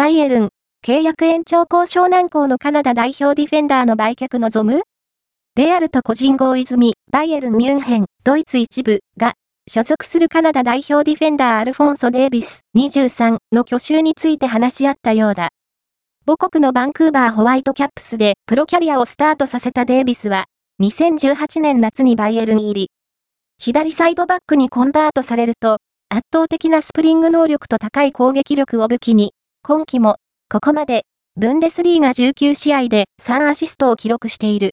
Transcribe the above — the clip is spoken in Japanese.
バイエルン、契約延長交渉難航のカナダ代表ディフェンダーの売却望む？レアルと個人合意済み、バイエルン・ミュンヘン、ドイツ一部が、所属するカナダ代表ディフェンダーアルフォンソ・デイビス23の去就について話し合ったようだ。母国のバンクーバーホワイトキャップスでプロキャリアをスタートさせたデイビスは、2018年夏にバイエルン入り。左サイドバックにコンバートされると、圧倒的なスプリング能力と高い攻撃力を武器に、今季も、ここまで、ブンデスリーが19試合で3アシストを記録している。